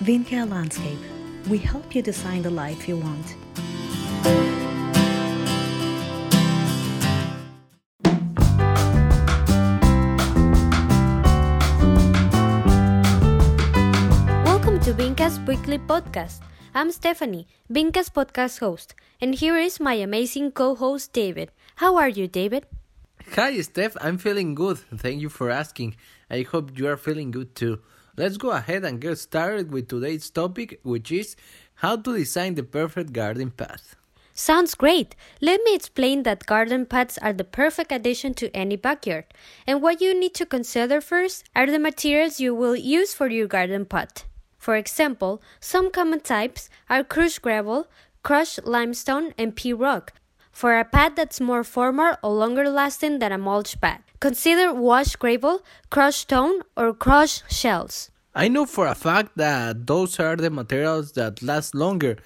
Vincare Landscape. We help you design the life you want. Welcome to Vinca's weekly podcast. I'm Stephanie, Vinca's podcast host, and here is my amazing co host, David. How are you, David? Hi, Steph. I'm feeling good. Thank you for asking. I hope you are feeling good too. Let's go ahead and get started with today's topic, which is how to design the perfect garden path. Sounds great. Let me explain that garden paths are the perfect addition to any backyard. And what you need to consider first are the materials you will use for your garden path. For example, some common types are crushed gravel, crushed limestone, and pea rock. For a pad that's more formal or longer lasting than a mulch pad, consider washed gravel, crushed stone, or crushed shells. I know for a fact that those are the materials that last longer.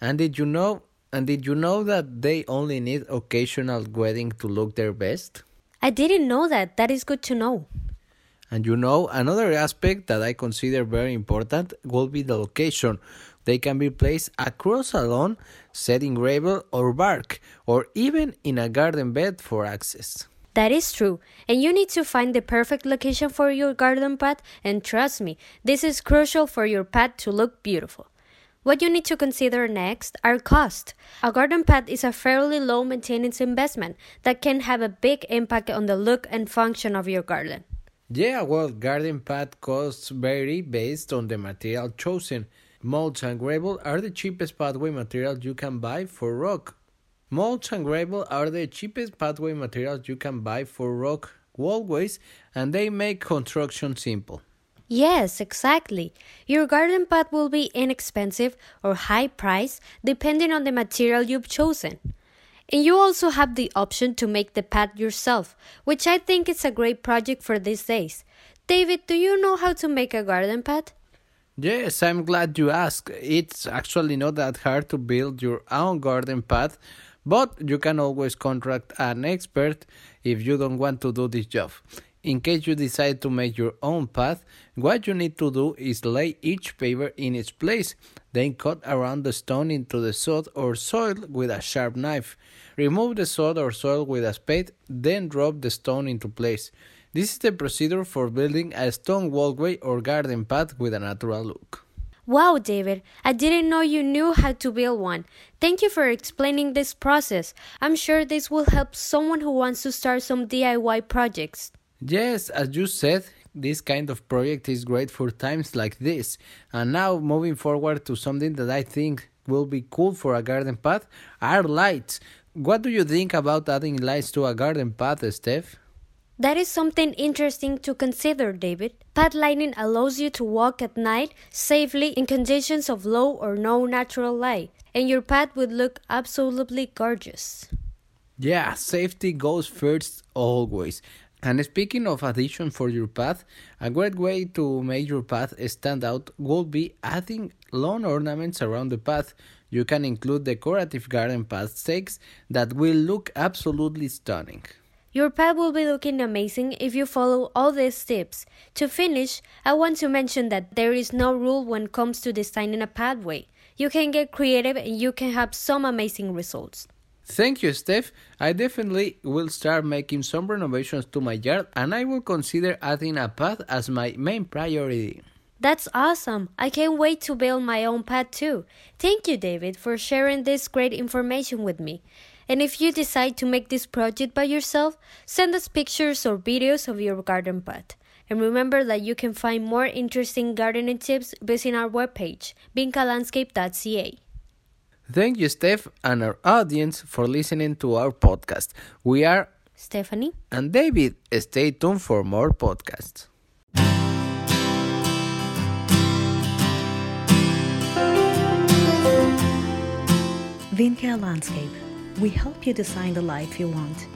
And did you know and did you know that they only need occasional wetting to look their best? I didn't know that. That is good to know. And you know, another aspect that I consider very important will be the location. They can be placed across a lawn, set in gravel or bark, or even in a garden bed for access. That is true, and you need to find the perfect location for your garden path, and trust me, this is crucial for your path to look beautiful. What you need to consider next are cost. A garden path is a fairly low maintenance investment that can have a big impact on the look and function of your garden. Yeah, well, garden path costs vary based on the material chosen. Mulch and gravel are the cheapest pathway materials you can buy for rock. Mulch and gravel are the cheapest pathway materials you can buy for rock walkways, and they make construction simple. Yes, exactly. Your garden path will be inexpensive or high price depending on the material you've chosen. And you also have the option to make the path yourself, which I think is a great project for these days. David, do you know how to make a garden path? Yes, I'm glad you asked. It's actually not that hard to build your own garden path, but you can always contract an expert if you don't want to do this job. In case you decide to make your own path, what you need to do is lay each paver in its place, then cut around the stone into the sod or soil with a sharp knife. Remove the sod or soil with a spade, then drop the stone into place. This is the procedure for building a stone walkway or garden path with a natural look. Wow, David, I didn't know you knew how to build one. Thank you for explaining this process. I'm sure this will help someone who wants to start some DIY projects. Yes, as you said, this kind of project is great for times like this. And now, moving forward to something that I think will be cool for a garden path are lights. What do you think about adding lights to a garden path, Steph? That is something interesting to consider, David. Path lighting allows you to walk at night safely in conditions of low or no natural light, and your path would look absolutely gorgeous. Yeah, safety goes first always. And speaking of addition for your path, a great way to make your path stand out would be adding lawn ornaments around the path. You can include decorative garden path stakes that will look absolutely stunning. Your path will be looking amazing if you follow all these tips. To finish, I want to mention that there is no rule when it comes to designing a pathway. You can get creative and you can have some amazing results. Thank you, Steph. I definitely will start making some renovations to my yard and I will consider adding a path as my main priority. That's awesome. I can't wait to build my own path too. Thank you, David, for sharing this great information with me. And if you decide to make this project by yourself, send us pictures or videos of your garden pot. And remember that you can find more interesting gardening tips visiting our webpage, vincalandscape.ca. Thank you, Steph, and our audience for listening to our podcast. We are Stephanie and David. Stay tuned for more podcasts. Vincare Landscape. We help you design the life you want.